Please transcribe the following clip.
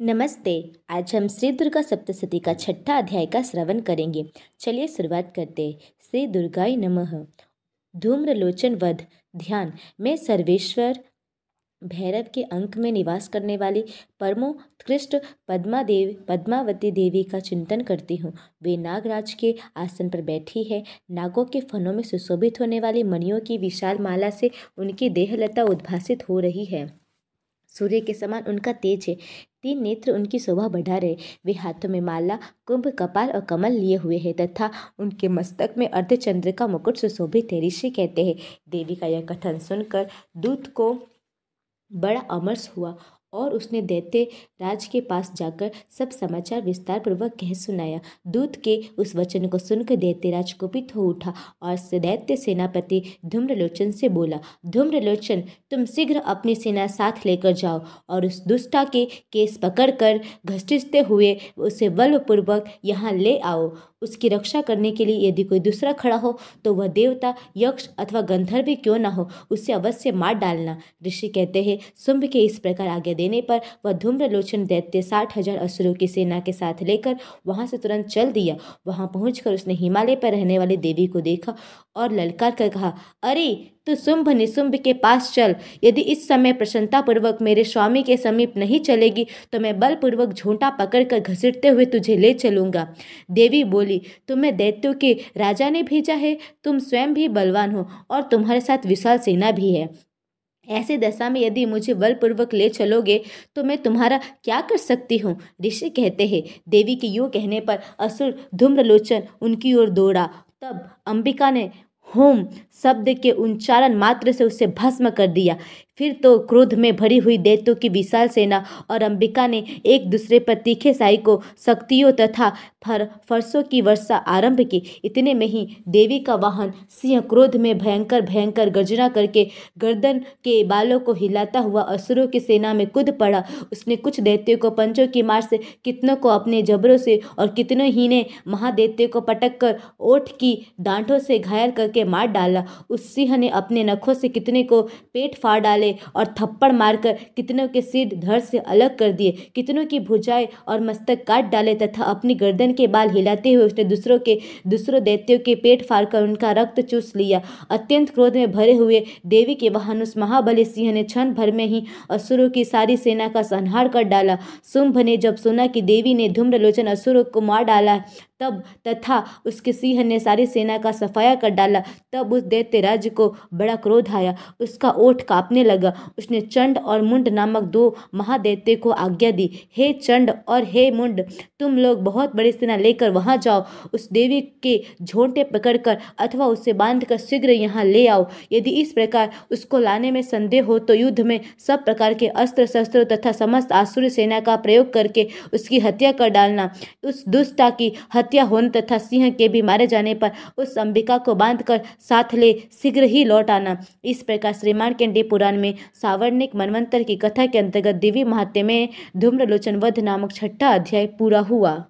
नमस्ते, आज हम श्री दुर्गा सप्तशती का छठा अध्याय का श्रवण करेंगे। चलिए शुरुआत करते हैं। श्री दुर्गाई नमः। धूम्रलोचन वध। ध्यान। मैं सर्वेश्वर भैरव के अंक में निवास करने वाली परमोत्कृष्ट पद्मा देव पद्मावती देवी का चिंतन करती हूँ। वे नागराज के आसन पर बैठी है। नागों के फनों में सुशोभित होने वाली मणियों की विशाल माला से उनकी देहलता उद्भासित हो रही है। सूर्य के समान उनका तेज है। तीन नेत्र उनकी शोभा बढ़ा रहे। वे हाथों में माला, कुंभ, कपाल और कमल लिए हुए हैं तथा उनके मस्तक में अर्धचंद्र का मुकुट सुशोभित है। ऋषि कहते हैं, देवी का यह कथन सुनकर दूत को बड़ा अमरस हुआ और उसने दैत्य राज के पास जाकर सब समाचार विस्तार पूर्वक कह सुनाया। दूत के उस वचन को सुनकर दैत्यराज कुपित हो उठा और दैत्य सेनापति धूम्रलोचन से बोला, धूम्रलोचन, तुम शीघ्र अपनी सेना साथ लेकर जाओ और उस दुष्टा के केस पकड़कर घसीटते हुए उसे बलपूर्वक यहाँ ले आओ। उसकी रक्षा करने के लिए यदि कोई दूसरा खड़ा हो तो वह देवता, यक्ष अथवा गंधर्व क्यों ना हो, उसे अवश्य मार डालना। ऋषि कहते हैं शुंभ के इस प्रकार आगे देने पर वह धूम्रलोचन दैत्य साठ हज़ार असुरों की सेना के साथ लेकर वहाँ से तुरंत चल दिया। वहाँ पहुंचकर उसने हिमालय पर रहने वाली देवी को देखा और ललकार कर कहा, अरे तो शुंभ निशुंभ के पास चल। यदि इस समय प्रसन्नतापूर्वक मेरे स्वामी के समीप नहीं चलेगी तो मैं बलपूर्वक झूठा पकड़कर घसीटते हुए तुझे ले चलूँगा देवी बोली, तुम्हें दैत्यों के राजा ने भेजा है। तुम स्वयं भी बलवान हो और तुम्हारे साथ विशाल सेना भी है। ऐसे दशा में यदि मुझे बलपूर्वक ले चलोगे तो मैं तुम्हारा क्या कर सकती हूँ? ऋषि कहते हैं, देवी के यूँ कहने पर असुर धूम्रलोचन उनकी ओर दौड़ा। तब अंबिका ने होम शब्द के उच्चारण मात्र से उसे भस्म कर दिया। फिर तो क्रोध में भरी हुई दैत्यों की विशाल सेना और अंबिका ने एक दूसरे पर तीखे साई को शक्तियों तथा फर, फरसों की वर्षा आरंभ की। इतने में ही देवी का वाहन सिंह क्रोध में भयंकर भयंकर गर्जना करके गर्दन के बालों को हिलाता हुआ असुरों की सेना में कूद पड़ा। उसने कुछ दैत्यों को पंचों की मार से कितनों को अपने जबरों से और कितनों ही ने महादैत्य को पटक कर ओठ की डांठों से घायल करके मार डाला। उस सिंह ने अपने नखों से कितने को पेट फाड़ डाले डाले और थप्पड़ मारकर कितनों के सिर धड़ से अलग कर दिए। कितनों की भुजाएँ और मस्तक काट डाले तथा अपनी गर्दन के बाल हिलाते हुए उसने दूसरों के, दूसरों दैत्यों के पेट फाड़कर उनका रक्त चूस लिया। अत्यंत क्रोध में भरे हुए देवी के वाहन उस महाबली सिंह ने क्षण भर में ही असुरों की सारी सेना का संहार कर डाला। शुंभ ने जब सुना कि देवी ने धूम्रलोचन असुरों को मार डाला, तब तथा उसके सिंह ने सारी सेना का सफाया कर डाला, तब उस दैत्य राज्य को बड़ा क्रोध आया। उसका ओठ कांपने लगा। उसने चंड और मुंड नामक दो महादैत्य को आज्ञा दी। हे चंड और हे मुंड, तुम लोग बहुत बड़ी सेना लेकर वहाँ जाओ। उस देवी के झोंटे पकड़कर अथवा उसे बांधकर शीघ्र यहाँ ले आओ। यदि इस प्रकार उसको लाने में संदेह हो तो युद्ध में सब प्रकार के अस्त्र शस्त्रों तथा समस्त आसुरी सेना का प्रयोग करके उसकी हत्या कर डालना। उस दुष्टा की हत्या होने तथा सिंह के भी मारे जाने पर उस अंबिका को बांधकर साथ ले शीघ्र ही लौट आना। इस प्रकार श्रीमान केंडी पुराण में सावर्णिक मनवंतर की कथा के अंतर्गत दिव्य महात्म्य में धूम्रलोचन वध नामक छठा अध्याय पूरा हुआ।